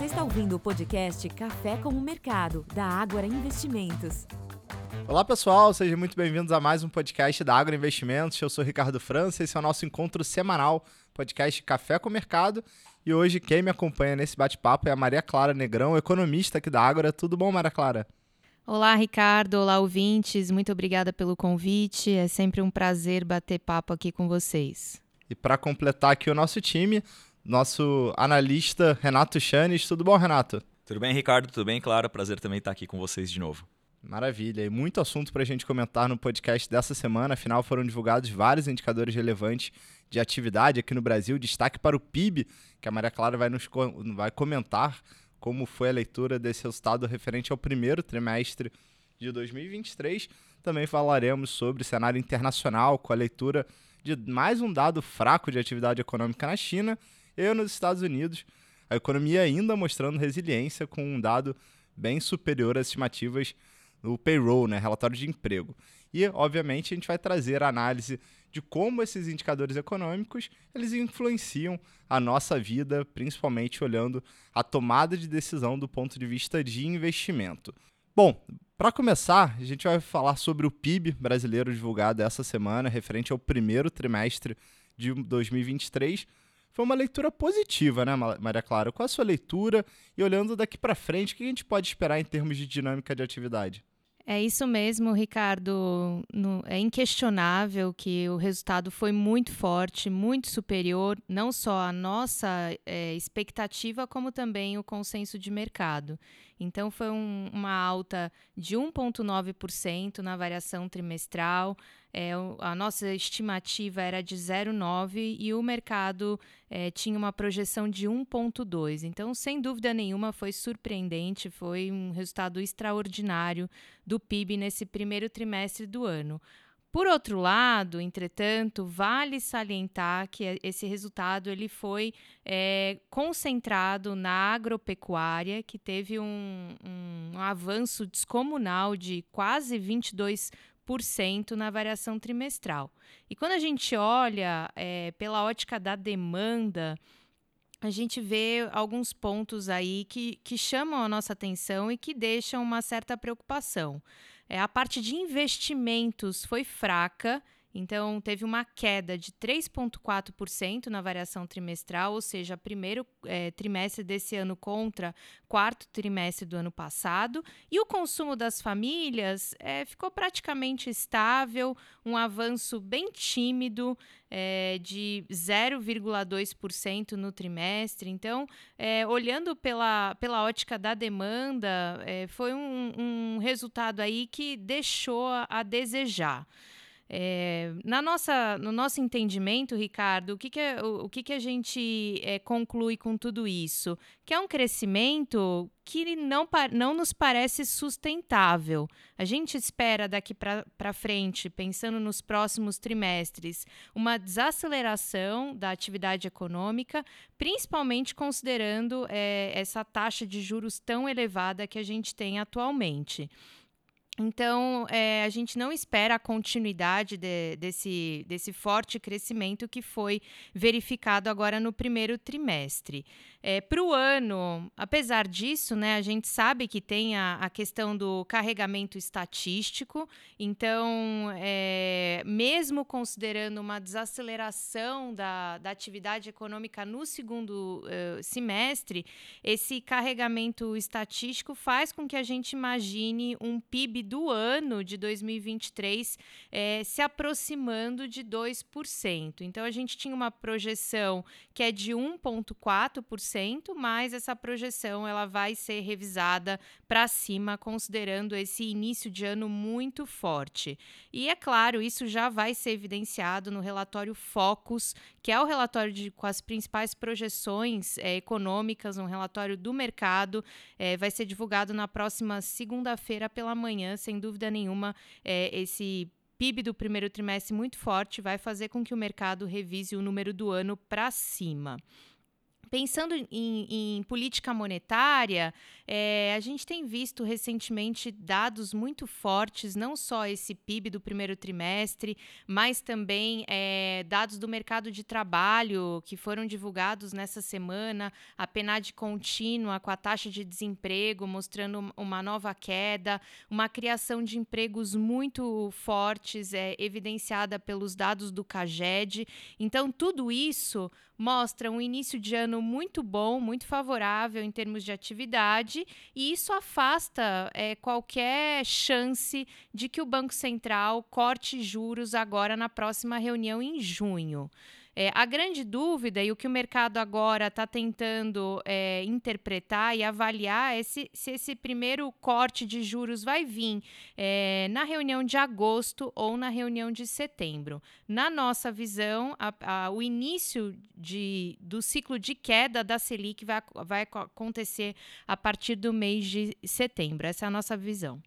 Você está ouvindo o podcast Café com o Mercado, da Ágora Investimentos. Olá pessoal, sejam muito bem-vindos a mais um podcast da Agro Investimentos. Eu sou Ricardo França, esse é o nosso encontro semanal, podcast Café com o Mercado. E hoje quem me acompanha nesse bate-papo é a Maria Clara Negrão, economista aqui da Ágora. Tudo bom, Maria Clara? Olá, Ricardo. Olá, ouvintes. Muito obrigada pelo convite. É sempre um prazer bater papo aqui com vocês. E para completar aqui o nosso time, nosso analista Renato Chanes. Tudo bom, Renato? Tudo bem, Ricardo? Tudo bem? Claro, prazer também estar aqui com vocês de novo. Maravilha. E muito assunto para a gente comentar no podcast dessa semana. Afinal, foram divulgados vários indicadores relevantes de atividade aqui no Brasil. Destaque para o PIB, que a Maria Clara vai nos vai comentar como foi a leitura desse resultado referente ao primeiro trimestre de 2023. Também falaremos sobre o cenário internacional, com a leitura de mais um dado fraco de atividade econômica na China e nos Estados Unidos. A economia ainda mostrando resiliência, com um dado bem superior às estimativas no payroll, né, relatório de emprego. E, obviamente, a gente vai trazer a análise de como esses indicadores econômicos eles influenciam a nossa vida, principalmente olhando a tomada de decisão do ponto de vista de investimento. Bom, para começar, a gente vai falar sobre o PIB brasileiro divulgado essa semana, referente ao primeiro trimestre de 2023. Foi uma leitura positiva, né, Maria Clara? Qual a sua leitura? E olhando daqui para frente, o que a gente pode esperar em termos de dinâmica de atividade? É isso mesmo, Ricardo. No, é inquestionável que o resultado foi muito forte, muito superior, não só à nossa é, expectativa, como também o consenso de mercado. Então, foi um, uma alta de 1,9% na variação trimestral. É, a nossa estimativa era de 0,9% e o mercado é, tinha uma projeção de 1,2%. Então, sem dúvida nenhuma, foi surpreendente, foi um resultado extraordinário do PIB nesse primeiro trimestre do ano. Por outro lado, entretanto, vale salientar que esse resultado ele foi é, concentrado na agropecuária, que teve um, um, avanço descomunal de quase 22% na variação trimestral. E quando a gente olha é, pela ótica da demanda, a gente vê alguns pontos aí que, que chamam a nossa atenção e que deixam uma certa preocupação. É, a parte de investimentos foi fraca, então teve uma queda de 3,4% na variação trimestral, ou seja, primeiro é, trimestre desse ano contra quarto trimestre do ano passado. E o consumo das famílias é, ficou praticamente estável, um avanço bem tímido é, de 0,2% no trimestre. Então, é, olhando pela, pela ótica da demanda, é, foi um, um resultado aí que deixou a desejar. É, na nossa, no nosso entendimento, Ricardo, o que, que, é, o, o que, que a gente é, conclui com tudo isso? Que é um crescimento que não, não nos parece sustentável. A gente espera daqui para frente, pensando nos próximos trimestres, uma desaceleração da atividade econômica, principalmente considerando é, essa taxa de juros tão elevada que a gente tem atualmente. Então, é, a gente não espera a continuidade de, desse, desse forte crescimento que foi verificado agora no primeiro trimestre. É, Para o ano, apesar disso, né, a gente sabe que tem a, a questão do carregamento estatístico, então, é, mesmo considerando uma desaceleração da, da atividade econômica no segundo uh, semestre, esse carregamento estatístico faz com que a gente imagine um PIB do ano de 2023 é, se aproximando de 2%. Então, a gente tinha uma projeção que é de 1,4%, mas essa projeção ela vai ser revisada para cima, considerando esse início de ano muito forte. E é claro, isso já vai ser evidenciado no relatório Focus, que é o relatório de, com as principais projeções é, econômicas, um relatório do mercado, é, vai ser divulgado na próxima segunda-feira pela manhã, sem dúvida nenhuma, é, esse PIB do primeiro trimestre muito forte vai fazer com que o mercado revise o número do ano para cima. Pensando em, em, política monetária, é, a gente tem visto recentemente dados muito fortes, não só esse PIB do primeiro trimestre, mas também é, dados do mercado de trabalho que foram divulgados nessa semana, a PNAD contínua com a taxa de desemprego mostrando uma nova queda, uma criação de empregos muito fortes, é, evidenciada pelos dados do CAGED. Então, tudo isso mostra um início de ano muito bom, muito favorável em termos de atividade, e isso afasta é, qualquer chance de que o Banco Central corte juros agora na próxima reunião em junho. É, a grande dúvida e o que o mercado agora está tentando é, interpretar e avaliar é se, se, esse primeiro corte de juros vai vir é, na reunião de agosto ou na reunião de setembro. Na nossa visão, a, a, o início de, do ciclo de queda da Selic vai, vai acontecer a partir do mês de setembro. Essa é a nossa visão.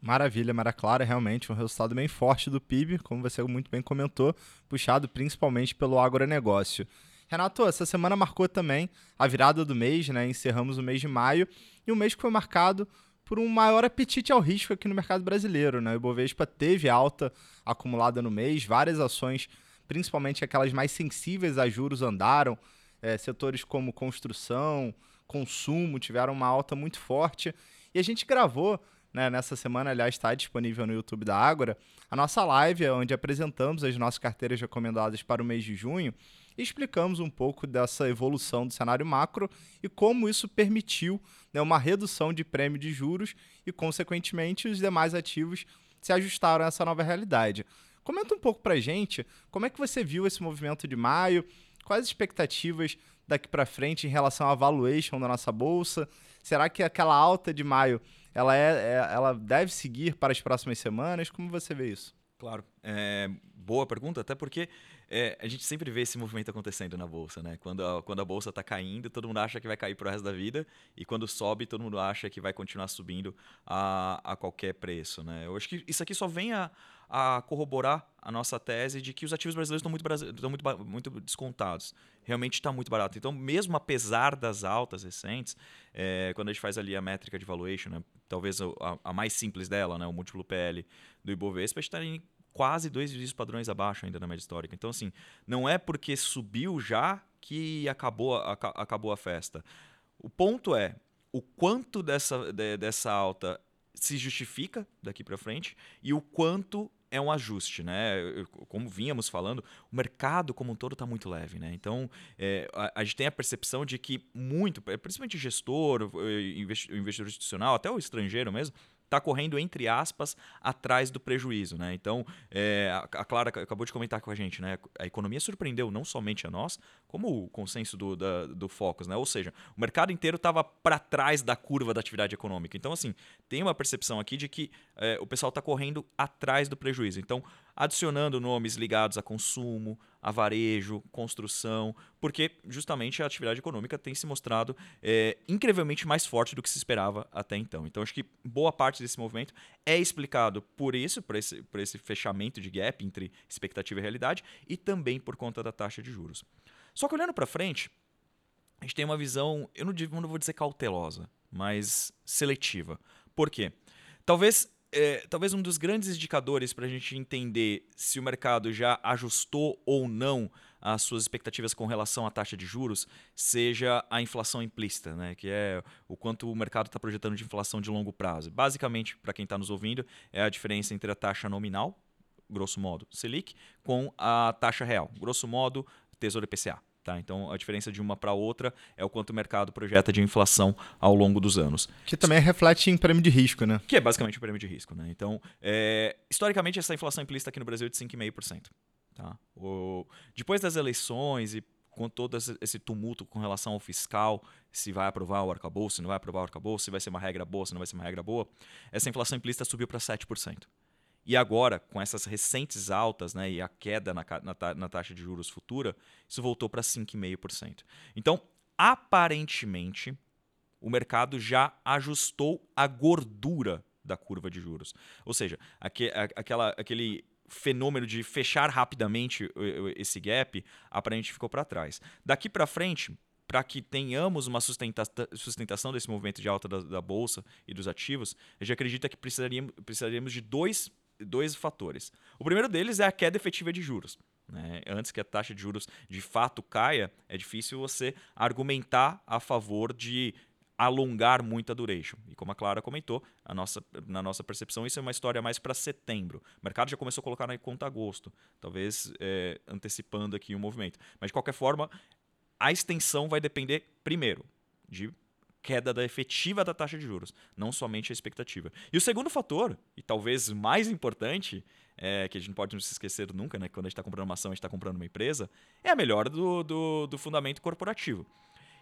Maravilha, Mara Clara, realmente um resultado bem forte do PIB, como você muito bem comentou, puxado principalmente pelo agronegócio. Renato, essa semana marcou também a virada do mês, né? Encerramos o mês de maio e um mês que foi marcado por um maior apetite ao risco aqui no mercado brasileiro, né? O Ibovespa teve alta acumulada no mês, várias ações, principalmente aquelas mais sensíveis a juros, andaram. É, setores como construção, consumo tiveram uma alta muito forte. E a gente gravou né, nessa semana, aliás, está disponível no YouTube da Ágora, a nossa live, onde apresentamos as nossas carteiras recomendadas para o mês de junho e explicamos um pouco dessa evolução do cenário macro e como isso permitiu né, uma redução de prêmio de juros e, consequentemente, os demais ativos se ajustaram a essa nova realidade. Comenta um pouco para gente como é que você viu esse movimento de maio, quais as expectativas daqui para frente em relação à valuation da nossa bolsa, será que aquela alta de maio ela, é, é, ela deve seguir para as próximas semanas? Como você vê isso? Claro, é, boa pergunta, até porque é, a gente sempre vê esse movimento acontecendo na bolsa, né? Quando a, quando a bolsa está caindo, todo mundo acha que vai cair para o resto da vida, e quando sobe, todo mundo acha que vai continuar subindo a, a qualquer preço, né? Eu acho que isso aqui só vem a, a corroborar a nossa tese de que os ativos brasileiros estão muito, estão muito, muito descontados. Realmente está muito barato. Então, mesmo apesar das altas recentes, é, quando a gente faz ali a métrica de valuation, né, talvez a, a, mais simples dela, né, o múltiplo PL do Ibovespa, a gente está em quase dois dígitos padrões abaixo ainda na média histórica. Então, assim, não é porque subiu já que acabou a, acabou a festa. O ponto é o quanto dessa, de, dessa alta se justifica daqui para frente e o quanto é um ajuste, né? Como vínhamos falando, o mercado como um todo está muito leve, né? Então é, a, a, gente tem a percepção de que muito, principalmente gestor, investidor institucional, até o estrangeiro mesmo, está correndo, entre aspas, atrás do prejuízo. Né? Então, é, a Clara acabou de comentar com a gente, né? a economia surpreendeu não somente a nós, como o consenso do, da, do Focus. Né? Ou seja, o mercado inteiro estava para trás da curva da atividade econômica. Então, assim, tem uma percepção aqui de que é, o pessoal está correndo atrás do prejuízo. Então, adicionando nomes ligados a consumo, a varejo, construção, porque justamente a atividade econômica tem se mostrado é, incrivelmente mais forte do que se esperava até então. Então, acho que boa parte desse movimento é explicado por isso, por esse, por esse fechamento de gap entre expectativa e realidade, e também por conta da taxa de juros. Só que olhando para frente, a gente tem uma visão, eu não, não vou dizer cautelosa, mas seletiva. Por quê? Talvez é, talvez um dos grandes indicadores para a gente entender se o mercado já ajustou ou não as suas expectativas com relação à taxa de juros seja a inflação implícita, né? que é o quanto o mercado está projetando de inflação de longo prazo. Basicamente, para quem está nos ouvindo, é a diferença entre a taxa nominal, grosso modo, Selic, com a taxa real, grosso modo, Tesouro IPCA. Tá? Então, a diferença de uma para outra é o quanto o mercado projeta de inflação ao longo dos anos. Que também reflete em prêmio de risco, né? Que é basicamente o prêmio de risco. Né? Então, é, historicamente, essa inflação implícita aqui no Brasil é de 5,5%. Tá? O, depois das eleições e com todo esse tumulto com relação ao fiscal, se vai aprovar o arcabouço, se não vai aprovar o arcabouço, se vai ser uma regra boa, se não vai ser uma regra boa, essa inflação implícita subiu para 7%. E agora, com essas recentes altas né, e a queda na, na, na taxa de juros futura, isso voltou para 5,5%. Então, aparentemente, o mercado já ajustou a gordura da curva de juros. Ou seja, aqu aquela, aquele fenômeno de fechar rapidamente esse gap, aparentemente ficou para trás. Daqui para frente, para que tenhamos uma sustenta sustentação desse movimento de alta da, da, bolsa e dos ativos, a gente acredita que precisaríamos, precisaríamos de dois, dois fatores. O primeiro deles é a queda efetiva de juros. Né? Antes que a taxa de juros de fato caia, é difícil você argumentar a favor de alongar muito a duration. E como a Clara comentou, a nossa, na nossa percepção, isso é uma história mais para setembro. O mercado já começou a colocar na conta agosto, talvez é, antecipando aqui o movimento. Mas, de qualquer forma, a extensão vai depender, primeiro, de queda da efetiva da taxa de juros, não somente a expectativa. E o segundo fator, e talvez mais importante, é, que a gente não pode se esquecer nunca, né? Quando a gente está comprando uma ação, a gente está comprando uma empresa, é a melhor do, do, do fundamento corporativo.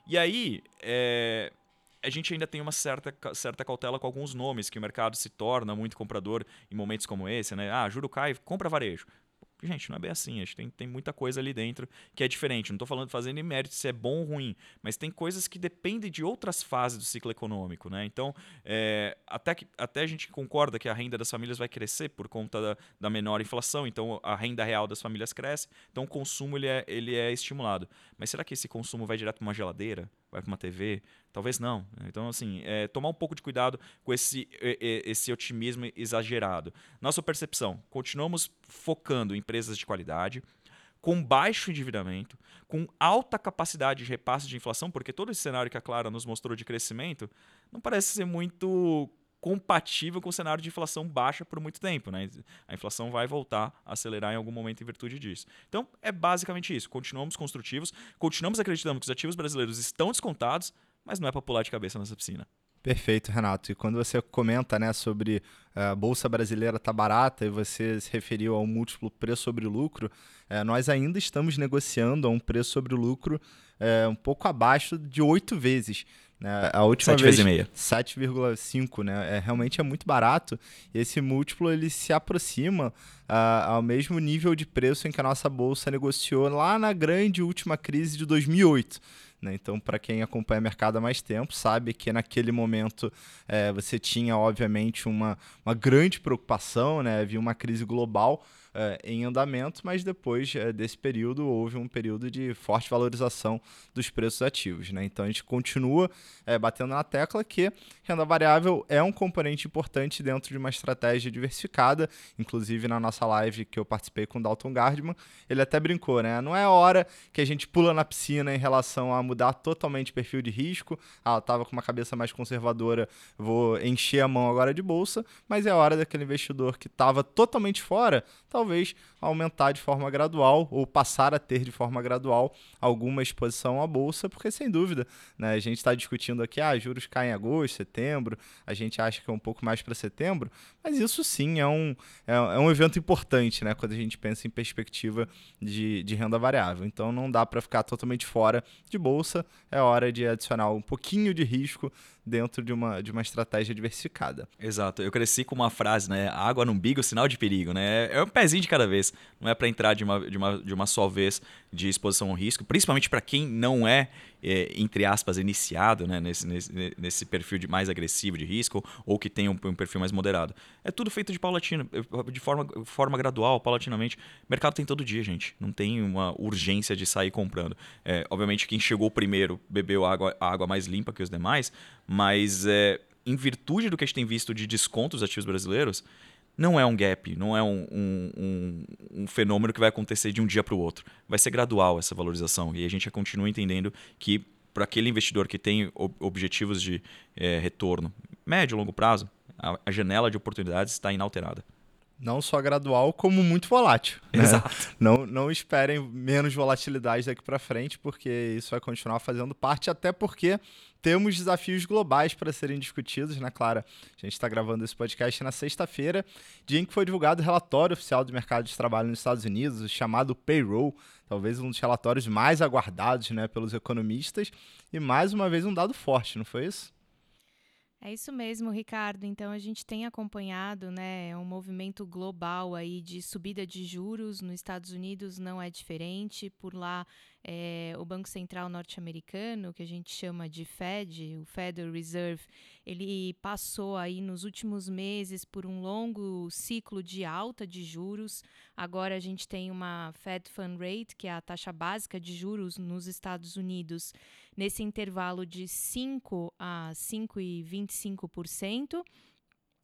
E aí, é, a gente ainda tem uma certa, certa cautela com alguns nomes que o mercado se torna muito comprador em momentos como esse, né? Ah, juro cai, compra varejo. Gente, não é bem assim. A gente tem, tem muita coisa ali dentro que é diferente. Não estou falando fazendo mérito se é bom ou ruim, mas tem coisas que dependem de outras fases do ciclo econômico. Né? Então, é, até, que, até a gente concorda que a renda das famílias vai crescer por conta da, da menor inflação, então a renda real das famílias cresce, então o consumo ele é, ele é estimulado. Mas será que esse consumo vai direto para uma geladeira? Vai para uma TV? Talvez não. Então, assim, é, tomar um pouco de cuidado com esse, esse otimismo exagerado. Nossa percepção, continuamos focando em empresas de qualidade, com baixo endividamento, com alta capacidade de repasse de inflação, porque todo esse cenário que a Clara nos mostrou de crescimento não parece ser muito compatível com o cenário de inflação baixa por muito tempo. Né? A inflação vai voltar a acelerar em algum momento em virtude disso. Então, é basicamente isso. Continuamos construtivos, continuamos acreditando que os ativos brasileiros estão descontados, mas não é para pular de cabeça nessa piscina. Perfeito, Renato. E quando você comenta né, sobre eh, a Bolsa Brasileira tá barata e você se referiu ao múltiplo preço sobre lucro, é, nós ainda estamos negociando a um preço sobre lucro é, um pouco abaixo de oito vezes. Né? A última 7 vez, vezes 7,5, né? É, realmente é muito barato. Esse múltiplo ele se aproxima uh, ao mesmo nível de preço em que a nossa bolsa negociou lá na grande última crise de 2008. Né? Então, para quem acompanha o mercado há mais tempo, sabe que naquele momento é, você tinha, obviamente, uma, uma grande preocupação, né? havia uma crise global é, em andamento, mas depois é, desse período houve um período de forte valorização dos preços ativos. Né? Então a gente continua é, batendo na tecla que renda variável é um componente importante dentro de uma estratégia diversificada. Inclusive na nossa live que eu participei com o Dalton Gardman, ele até brincou, né? Não é hora que a gente pula na piscina em relação a mudar totalmente o perfil de risco. Ah, estava com uma cabeça mais conservadora, vou encher a mão agora de bolsa, mas é hora daquele investidor que estava totalmente fora, talvez aumentar de forma gradual ou passar a ter de forma gradual alguma exposição à bolsa, porque sem dúvida, né, a gente está discutindo aqui, ah, juros caem em agosto, setembro, a gente acha que é um pouco mais para setembro, mas isso sim é um, é, é, um evento importante, né, quando a gente pensa em perspectiva de, de renda variável. Então não dá para ficar totalmente fora de bolsa, é hora de adicionar um pouquinho de risco dentro de uma, de uma estratégia diversificada. Exato. Eu cresci com uma frase, né? Água no umbigo, sinal de perigo, né? É um pezinho de cada vez. Não é para entrar de uma, de, uma, de uma só vez de exposição ao risco, principalmente para quem não é, é, entre aspas, iniciado né? nesse, nesse, nesse perfil de mais agressivo de risco ou que tem um, um, perfil mais moderado. É tudo feito de paulatina, de forma, forma gradual, paulatinamente. Mercado tem todo dia, gente. Não tem uma urgência de sair comprando. É, obviamente, quem chegou primeiro bebeu água, a água mais limpa que os demais, mas é, em virtude do que a gente tem visto de descontos ativos brasileiros, não é um gap, não é um, um, um, um fenômeno que vai acontecer de um dia para o outro. Vai ser gradual essa valorização e a gente continua entendendo que para aquele investidor que tem objetivos de é, retorno médio e longo prazo, a, a janela de oportunidades está inalterada não só gradual, como muito volátil. Né? Exato. Não, não esperem menos volatilidade daqui para frente, porque isso vai continuar fazendo parte, até porque temos desafios globais para serem discutidos, né, Clara? A gente está gravando esse podcast na sexta-feira, dia em que foi divulgado o relatório oficial do mercado de trabalho nos Estados Unidos, o chamado Payroll, talvez um dos relatórios mais aguardados né, pelos economistas, e mais uma vez um dado forte, não foi isso? É isso mesmo, Ricardo. Então a gente tem acompanhado, né, um movimento global aí de subida de juros nos Estados Unidos não é diferente. Por lá, é, o Banco Central norte-americano, que a gente chama de Fed, o Federal Reserve, ele passou aí nos últimos meses por um longo ciclo de alta de juros. Agora a gente tem uma Fed Fund Rate, que é a taxa básica de juros nos Estados Unidos, nesse intervalo de 5 a 5,25%.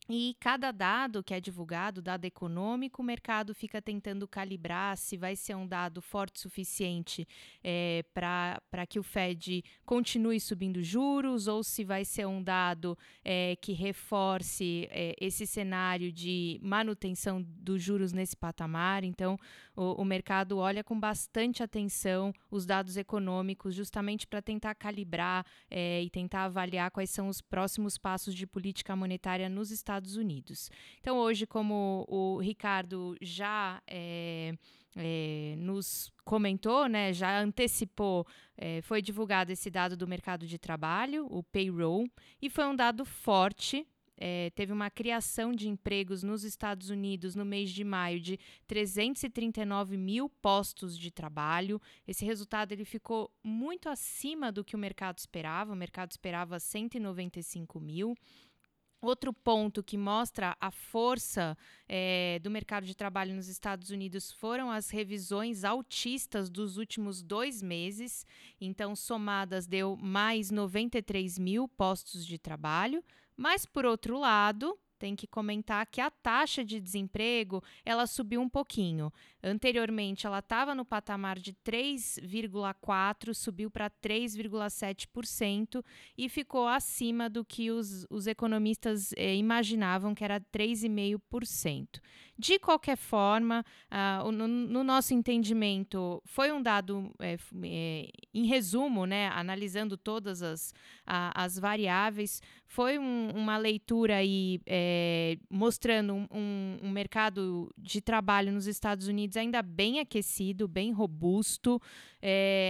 E cada dado que é divulgado, dado econômico, o mercado fica tentando calibrar se vai ser um dado forte o suficiente é, para que o Fed continue subindo juros ou se vai ser um dado é, que reforce é, esse cenário de manutenção dos juros nesse patamar. Então, o, o mercado olha com bastante atenção os dados econômicos, justamente para tentar calibrar é, e tentar avaliar quais são os próximos passos de política monetária nos Estados Unidos. Então, hoje, como o Ricardo já é, é, nos comentou, né, já antecipou, é, foi divulgado esse dado do mercado de trabalho, o payroll, e foi um dado forte é, teve uma criação de empregos nos Estados Unidos no mês de maio de 339 mil postos de trabalho. Esse resultado ele ficou muito acima do que o mercado esperava. O mercado esperava 195 mil. Outro ponto que mostra a força é, do mercado de trabalho nos Estados Unidos foram as revisões altistas dos últimos dois meses. Então, somadas, deu mais 93 mil postos de trabalho. Mas, por outro lado, tem que comentar que a taxa de desemprego ela subiu um pouquinho. Anteriormente, ela estava no patamar de 3,4%, subiu para 3,7% e ficou acima do que os, os economistas eh, imaginavam, que era 3,5%. De qualquer forma, uh, no, no, nosso entendimento, foi um dado, é, é, em resumo, né, analisando todas as, a, as variáveis, foi um, uma leitura aí é, mostrando um, um, mercado de trabalho nos Estados Unidos ainda bem aquecido, bem robusto,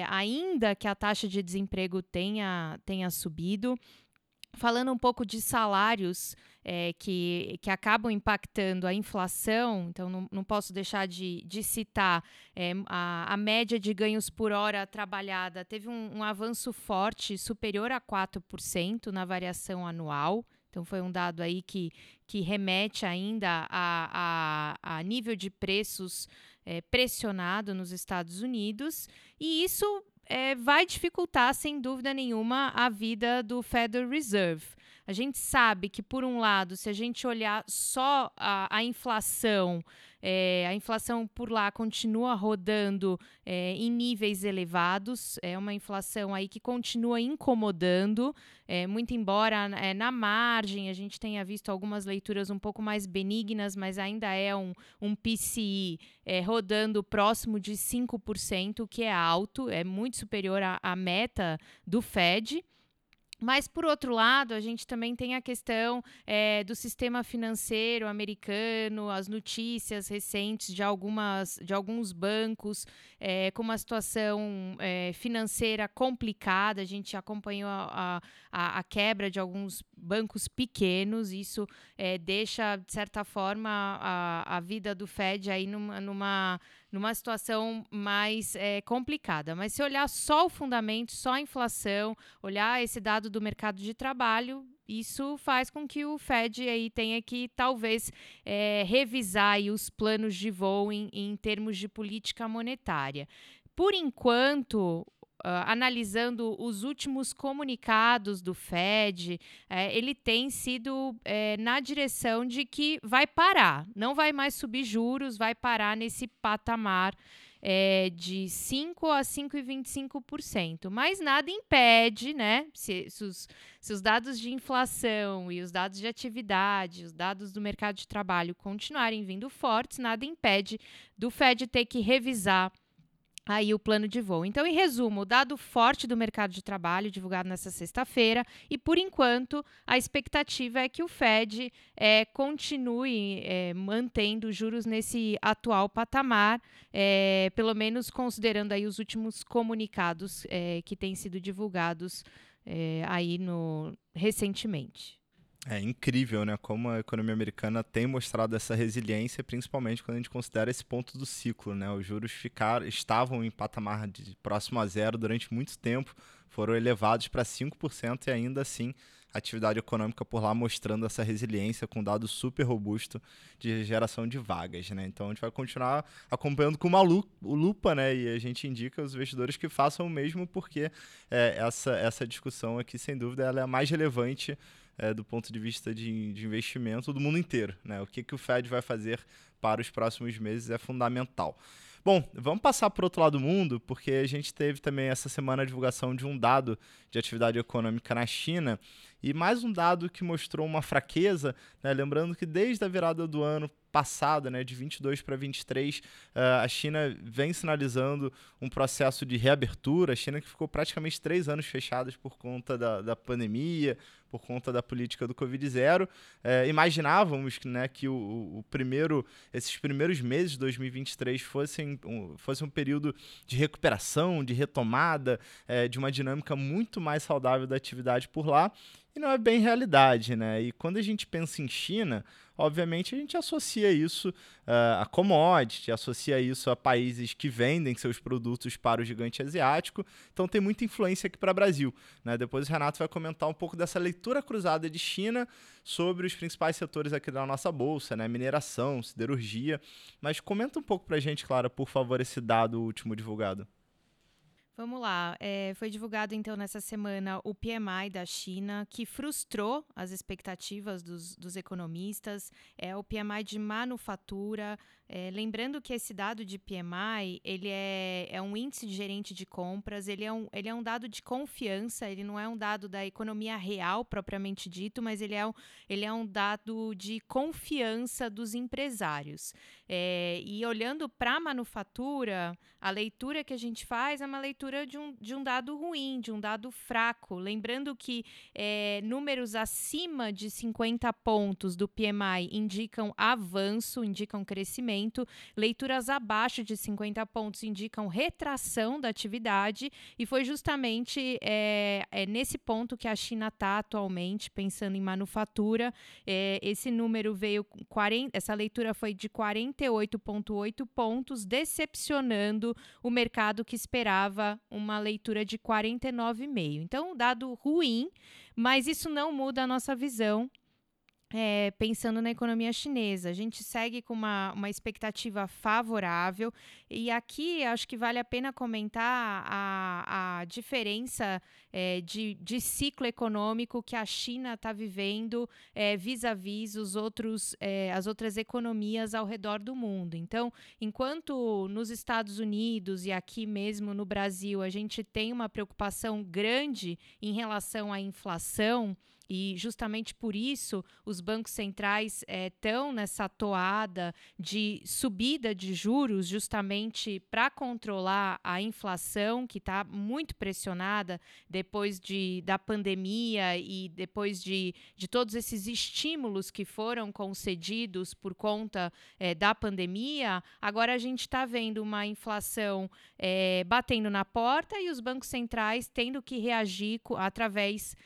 ainda que a taxa de desemprego tenha, tenha subido. Falando um pouco de salários é, que, que acabam impactando a inflação, então não, não posso deixar de, de citar é, a, a média de ganhos por hora trabalhada teve um, um avanço forte, superior a 4% na variação anual. Então, foi um dado aí que, que remete ainda a, a, a nível de preços é, pressionado nos Estados Unidos. E isso é, vai dificultar, sem dúvida nenhuma, a vida do Federal Reserve. A gente sabe que, por um lado, se a gente olhar só a, a inflação, é, a inflação por lá continua rodando é, em níveis elevados, é uma inflação aí que continua incomodando, é, muito embora é, na margem a gente tenha visto algumas leituras um pouco mais benignas, mas ainda é um, um PCI é, rodando próximo de 5%, o que é alto, é muito superior à, à meta do Fed. Mas, por outro lado, a gente também tem a questão é, do sistema financeiro americano, as notícias recentes de, algumas, de alguns bancos é, com uma situação é, financeira complicada. A gente acompanhou a, a, a, quebra de alguns bancos pequenos. Isso deixa, de certa forma, a, a vida do Fed aí numa, numa numa situação mais é, complicada. Mas se olhar só o fundamento, só a inflação, olhar esse dado do mercado de trabalho, isso faz com que o Fed aí tenha que talvez é, revisar os planos de voo em, em termos de política monetária. Por enquanto, analisando os últimos comunicados do Fed, é, ele tem sido é, na direção de que vai parar, não vai mais subir juros, vai parar nesse patamar é, de 5 a 5,25%. Mas nada impede, né? Se, se, os, se os dados de inflação e os dados de atividade, os dados do mercado de trabalho continuarem vindo fortes, nada impede do Fed ter que revisar aí o plano de voo. Então, em resumo, o dado forte do mercado de trabalho divulgado nessa sexta-feira e, por enquanto, a expectativa é que o Fed é, continue é, mantendo juros nesse atual patamar, é, pelo menos considerando aí os últimos comunicados é, que têm sido divulgados é, aí no recentemente. É incrível, né? Como a economia americana tem mostrado essa resiliência, principalmente quando a gente considera esse ponto do ciclo, né? Os juros ficaram, estavam em patamar de próximo a zero durante muito tempo, foram elevados para 5% e ainda assim a atividade econômica por lá mostrando essa resiliência com dado super robusto de geração de vagas, né? Então a gente vai continuar acompanhando com uma lupa, né? E a gente indica os investidores que façam o mesmo porque é, essa, essa discussão aqui, sem dúvida, ela é a mais relevante é, do ponto de vista de, de, investimento do mundo inteiro, né? O que, que o Fed vai fazer para os próximos meses é fundamental. Bom, vamos passar para o outro lado do mundo, porque a gente teve também essa semana a divulgação de um dado de atividade econômica na China e mais um dado que mostrou uma fraqueza, né? lembrando que desde a virada do ano passado, né, de 22 para 23, uh, a China vem sinalizando um processo de reabertura. A China que ficou praticamente três anos fechada por conta da, da pandemia, por conta da política do Covid-0. É, imaginávamos né, que o, o, primeiro, esses primeiros meses de 2023 fossem um, fosse um período de recuperação, de retomada, é, de uma dinâmica muito mais saudável da atividade por lá. E não é bem realidade, né? E quando a gente pensa em China, obviamente a gente associa isso uh, a commodity, associa isso a países que vendem seus produtos para o gigante asiático, então tem muita influência aqui para o Brasil. Né? Depois o Renato vai comentar um pouco dessa leitura cruzada de China sobre os principais setores aqui da nossa bolsa, né? mineração, siderurgia, mas comenta um pouco para a gente, Clara, por favor, esse dado último divulgado. Vamos lá. É, foi divulgado, então, nessa semana o PMI da China, que frustrou as expectativas dos, dos economistas. É o PMI de manufatura. É, lembrando que esse dado de PMI, ele é, é um índice de gerente de compras, ele é, um, ele é um dado de confiança, ele não é um dado da economia real, propriamente dito, mas ele é um, ele é um dado de confiança dos empresários. É, e olhando para a manufatura, a leitura que a gente faz é uma leitura de um, de um dado ruim, de um dado fraco. Lembrando que é, números acima de 50 pontos do PMI indicam avanço, indicam crescimento, leituras abaixo de 50 pontos indicam retração da atividade, e foi justamente é, é nesse ponto que a China está atualmente, pensando em manufatura. É, esse número veio, 40, essa leitura foi de 40 38,8 pontos, decepcionando o mercado que esperava uma leitura de 49,5. Então, um dado ruim, mas isso não muda a nossa visão é, pensando na economia chinesa. A gente segue com uma, uma expectativa favorável, e aqui acho que vale a pena comentar a, a diferença é, de, de ciclo econômico que a China está vivendo é, vis-à-vis os outros, as outras economias ao redor do mundo. Então, enquanto nos Estados Unidos e aqui mesmo no Brasil a gente tem uma preocupação grande em relação à inflação, e justamente por isso os bancos centrais estão eh, é, nessa toada de subida de juros, justamente para controlar a inflação, que está muito pressionada depois de, da pandemia e depois de, de todos esses estímulos que foram concedidos por conta é, da pandemia. Agora a gente está vendo uma inflação é, batendo na porta e os bancos centrais tendo que reagir através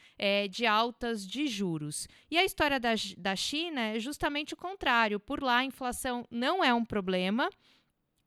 de altas de juros. E a história da, da China é justamente o contrário. Por lá, a inflação não é um problema.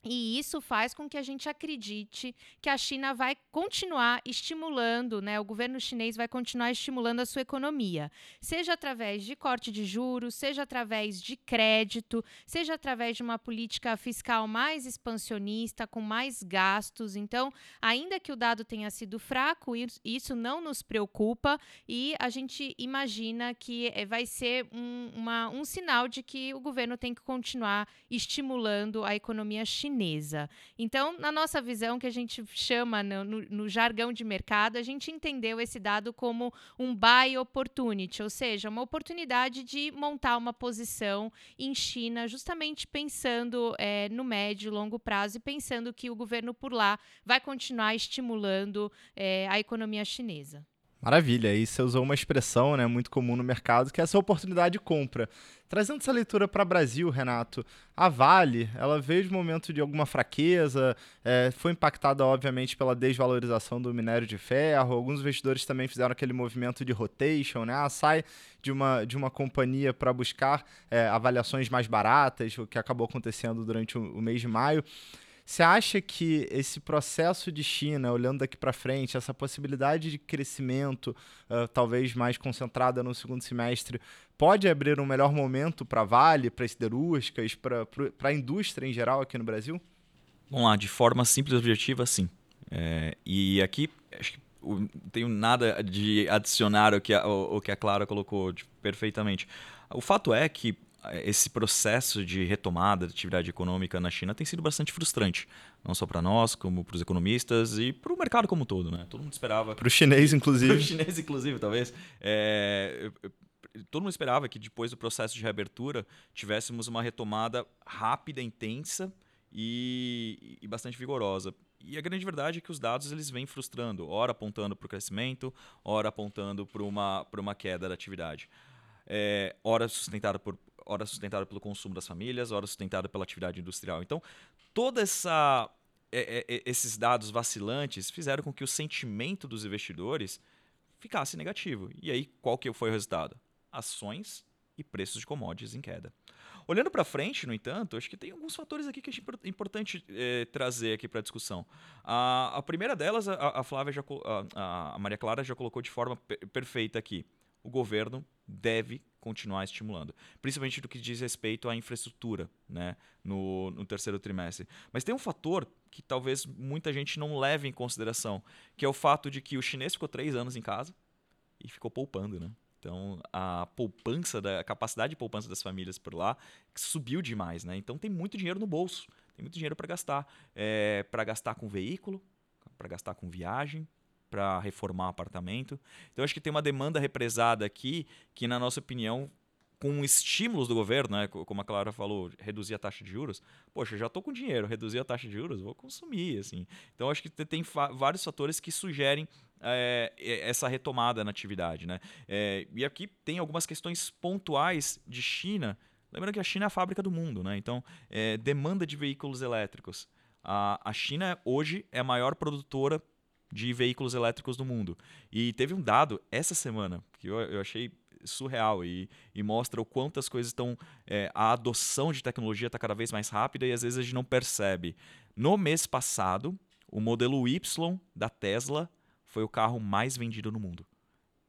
E isso faz com que a gente acredite que a China vai continuar estimulando, né? O governo chinês vai continuar estimulando a sua economia, seja através de corte de juros, seja através de crédito, seja através de uma política fiscal mais expansionista, com mais gastos. Então, ainda que o dado tenha sido fraco, isso não nos preocupa e a gente imagina que eh, vai ser um, uma, um sinal de que o governo tem que continuar estimulando a economia chinesa chinesa. Então, na nossa visão, que a gente chama no, no, no jargão de mercado, a gente entendeu esse dado como um buy opportunity, ou seja, uma oportunidade de montar uma posição em China, justamente pensando é, no médio e longo prazo e pensando que o governo por lá vai continuar estimulando é, a economia chinesa. Maravilha, aí você usou uma expressão né, muito comum no mercado, que é essa oportunidade de compra. Trazendo essa leitura para o Brasil, Renato, a Vale, ela veio de momento de alguma fraqueza, é, foi impactada, obviamente, pela desvalorização do minério de ferro, alguns investidores também fizeram aquele movimento de rotation, né? Ah, sai de uma, de uma companhia para buscar é, avaliações mais baratas, o que acabou acontecendo durante o, o mês de maio. Você acha que esse processo de China, olhando daqui para frente, essa possibilidade de crescimento, uh, talvez mais concentrada no segundo semestre, pode abrir um melhor momento para Vale, para as siderúrgicas, para a indústria em geral aqui no Brasil? Vamos lá, de forma simples e objetiva, sim. É, e aqui, acho que não tenho nada de adicionar o que a, o, o que a Clara colocou de, perfeitamente. O fato é que esse processo de retomada da atividade econômica na China tem sido bastante frustrante, não só para nós, como para os economistas e para o mercado como um todo, né? Todo mundo esperava. Para o chinês, inclusive. Para o chinês, inclusive, talvez. É, todo mundo esperava que depois do processo de reabertura tivéssemos uma retomada rápida, intensa e, e bastante vigorosa. E a grande verdade é que os dados eles vêm frustrando, ora apontando para o crescimento, ora apontando para uma, uma queda da atividade. É, ora sustentada por hora sustentada pelo consumo das famílias, hora sustentada pela atividade industrial. Então, toda essa é, é, esses dados vacilantes fizeram com que o sentimento dos investidores ficasse negativo. E aí, qual que foi o resultado? Ações e preços de commodities em queda. Olhando para frente, no entanto, acho que tem alguns fatores aqui que é importante é, trazer aqui para a discussão. A, primeira delas, a, a Flávia já, a, a, Maria Clara já colocou de forma perfeita aqui. O governo deve continuar estimulando, principalmente do que diz respeito à infraestrutura né, no, no terceiro trimestre. Mas tem um fator que talvez muita gente não leve em consideração, que é o fato de que o chinês ficou três anos em casa e ficou poupando, né? Então, a poupança, da, a capacidade de poupança das famílias por lá subiu demais, né? Então, tem muito dinheiro no bolso, tem muito dinheiro para gastar. É, para gastar com veículo, para gastar com viagem, para reformar apartamento. Então acho que tem uma demanda represada aqui que, na nossa opinião, com estímulos do governo, né, como a Clara falou, reduzir a taxa de juros, poxa, já estou com dinheiro, reduzir a taxa de juros, vou consumir, assim. Então acho que tem vários fatores que sugerem é, essa retomada na atividade, né? É, e aqui tem algumas questões pontuais de China. Lembrando que a China é a fábrica do mundo, né? Então, é, demanda de veículos elétricos. A, a China hoje é a maior produtora de veículos elétricos do mundo. E teve um dado essa semana que eu, eu achei surreal e, e, mostra o quanto as coisas estão. É, a adoção de tecnologia está cada vez mais rápida e às vezes a gente não percebe. No mês passado, o modelo Y da Tesla foi o carro mais vendido no mundo.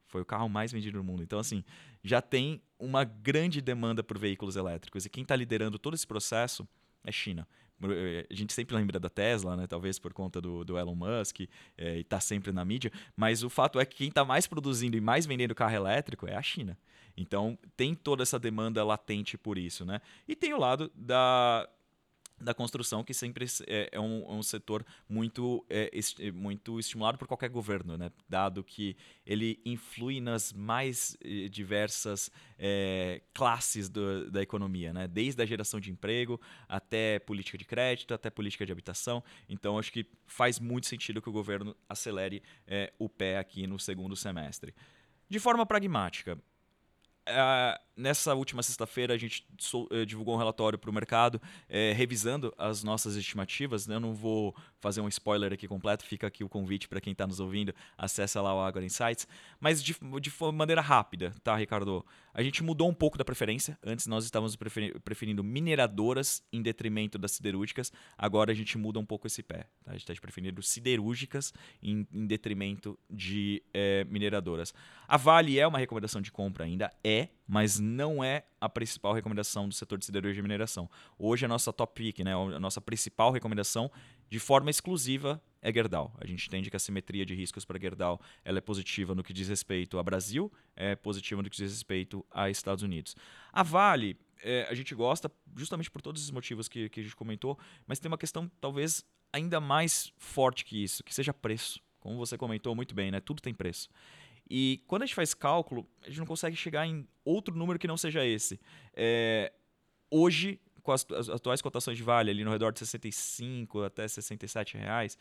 Foi o carro mais vendido no mundo. Então, assim, já tem uma grande demanda por veículos elétricos. E quem está liderando todo esse processo é China. Eh, a gente sempre lembra da Tesla, né? talvez por conta do, do Elon Musk, é, e está sempre na mídia, mas o fato é que quem está mais produzindo e mais vendendo carro elétrico é a China. Então tem toda essa demanda latente por isso. Né? E tem o lado da, da construção, que sempre é, é, um, é um, setor muito, é, é, muito estimulado por qualquer governo, né? dado que ele influi nas mais eh, diversas é, classes do, da economia, né? desde a geração de emprego até política de crédito, até política de habitação. Então, acho que faz muito sentido que o governo acelere é, o pé aqui no segundo semestre. De forma pragmática, Uh, nessa última sexta-feira, a gente uh, divulgou um relatório para o mercado, uh, revisando as nossas estimativas. Né? Eu não vou fazer um spoiler aqui completo, fica aqui o convite para quem está nos ouvindo, acessa lá o Agora Insights. Mas de, de maneira rápida, tá, Ricardo? A gente mudou um pouco da preferência. Antes nós estávamos preferindo mineradoras em detrimento das siderúrgicas. Agora a gente muda um pouco esse pé. Tá? A gente está preferindo siderúrgicas em, em detrimento de é, mineradoras. A Vale é uma recomendação de compra ainda? É, mas não é a principal recomendação do setor de siderurgia e mineração. Hoje a nossa top pick, né, a nossa principal recomendação de forma exclusiva é Gerdau. A gente entende que a simetria de riscos para Gerdau ela é positiva no que diz respeito a Brasil, é positiva no que diz respeito a Estados Unidos. A Vale, é, a gente gosta justamente por todos esses motivos que, que a gente comentou, mas tem uma questão talvez ainda mais forte que isso, que seja preço. Como você comentou muito bem, né? Tudo tem preço. E quando a gente faz cálculo, a gente não consegue chegar em outro número que não seja esse. É, hoje, com as, as, atuais cotações de Vale ali no redor de 65 até 67 reais,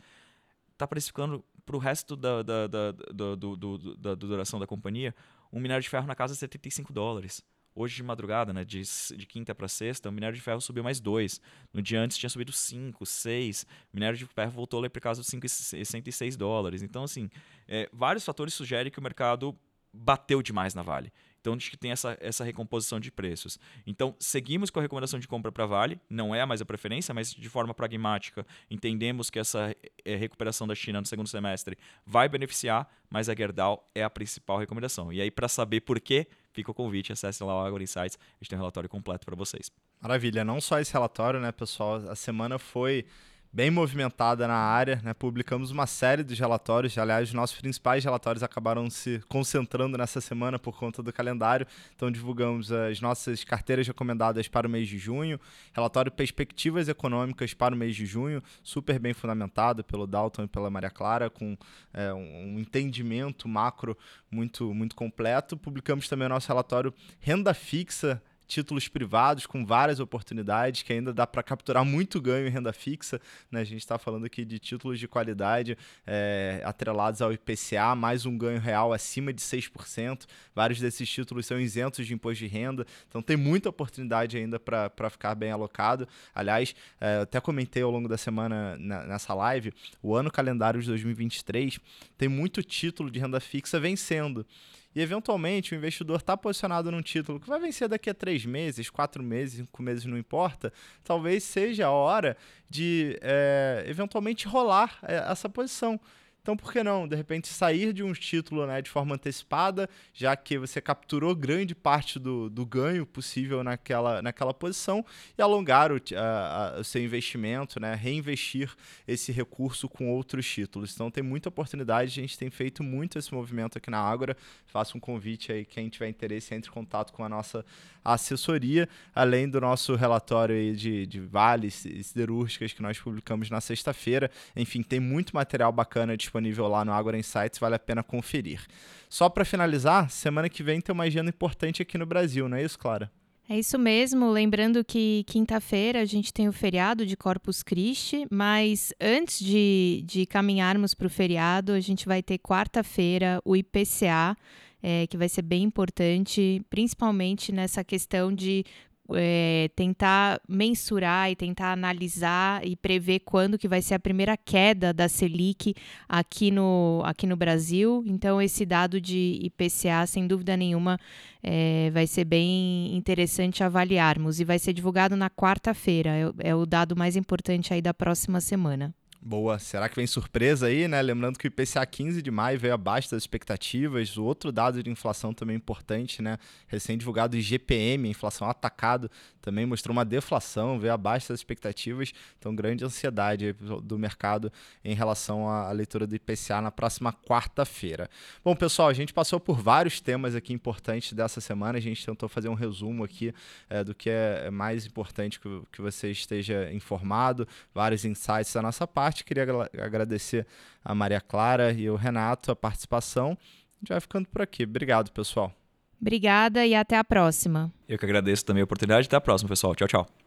está precificando para o resto da, da, da, da, do, do, da, duração da companhia, um minério de ferro na casa de 75 dólares. Hoje de madrugada, né, de, de quinta para sexta, o minério de ferro subiu mais 2. No dia antes tinha subido 5, 6. O minério de ferro voltou lá para casa dos 5,66 dólares. Então, assim, é, vários fatores sugerem que o mercado bateu demais na Vale. Então, acho que tem essa, essa recomposição de preços. Então, seguimos com a recomendação de compra para Vale, não é mais a preferência, mas de forma pragmática, entendemos que essa é, recuperação da China no segundo semestre vai beneficiar, mas a Gerdau é a principal recomendação. E aí, para saber por quê, fica o convite, acesse lá o Agora Insights, a gente tem um relatório completo para vocês. Maravilha, não só esse relatório, né, pessoal? A semana foi bem movimentada na área, né? Publicamos uma série de relatórios, aliás, os nossos principais relatórios acabaram se concentrando nessa semana por conta do calendário. Então divulgamos as nossas carteiras recomendadas para o mês de junho, relatório Perspectivas Econômicas para o mês de junho, super bem fundamentado pelo Dalton e pela Maria Clara, com é, um entendimento macro muito, muito completo. Publicamos também o nosso relatório Renda Fixa títulos privados com várias oportunidades que ainda dá para capturar muito ganho em renda fixa. Né? A gente está falando aqui de títulos de qualidade é, atrelados ao IPCA, mais um ganho real acima de 6%. Vários desses títulos são isentos de imposto de renda, então tem muita oportunidade ainda para ficar bem alocado. Aliás, é, até comentei ao longo da semana na, nessa live, o ano calendário de 2023 tem muito título de renda fixa vencendo e eventualmente o investidor está posicionado num título que vai vencer daqui a três meses, quatro meses, cinco meses, não importa, talvez seja a hora de é, eventualmente rolar é, essa posição. Então, por que não, de repente, sair de um título né, de forma antecipada, já que você capturou grande parte do, do ganho possível naquela, naquela posição, e alongar o, a, a, o seu investimento, né, reinvestir esse recurso com outros títulos. Então, tem muita oportunidade, a gente tem feito muito esse movimento aqui na Ágora. Faço um convite aí, quem tiver interesse, entre em contato com a nossa assessoria, além do nosso relatório de, de vales siderúrgicas que nós publicamos na sexta-feira. Enfim, tem muito material bacana disponível disponível lá no Agora Insights, vale a pena conferir. Só para finalizar, semana que vem tem uma agenda importante aqui no Brasil, não é isso, Clara? É isso mesmo, lembrando que quinta-feira a gente tem o feriado de Corpus Christi, mas antes de, de caminharmos para o feriado, a gente vai ter quarta-feira o IPCA, é, que vai ser bem importante, principalmente nessa questão de é, tentar mensurar e tentar analisar e prever quando que vai ser a primeira queda da Selic aqui no, aqui no Brasil. Então, esse dado de IPCA, sem dúvida nenhuma, é, vai ser bem interessante avaliarmos e vai ser divulgado na quarta-feira. É, é o dado mais importante aí da próxima semana. Boa. Será que vem surpresa aí, né? Lembrando que o IPCA 15 de maio veio abaixo das expectativas. O outro dado de inflação também importante, né? Recém-divulgado IGPM, inflação atacado, também mostrou uma deflação, veio abaixo das expectativas. Então, grande ansiedade do mercado em relação à leitura do IPCA na próxima quarta-feira. Bom, pessoal, a gente passou por vários temas aqui importantes dessa semana. A gente tentou fazer um resumo aqui é, do que é mais importante que, que você esteja informado, vários insights da nossa parte parte, queria agradecer a Maria Clara e o Renato a participação. A gente vai ficando por aqui. Obrigado, pessoal. Obrigada e até a próxima. Eu que agradeço também a oportunidade. Até a próxima, pessoal. Tchau, tchau.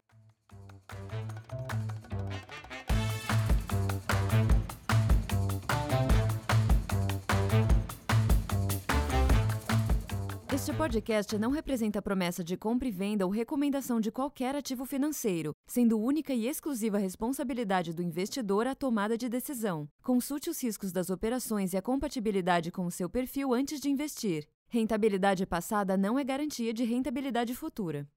Podcast não representa promessa de compra e venda ou recomendação de qualquer ativo financeiro, sendo única e exclusiva responsabilidade do investidor a tomada de decisão. Consulte os riscos das operações e a compatibilidade com o seu perfil antes de investir. Rentabilidade passada não é garantia de rentabilidade futura.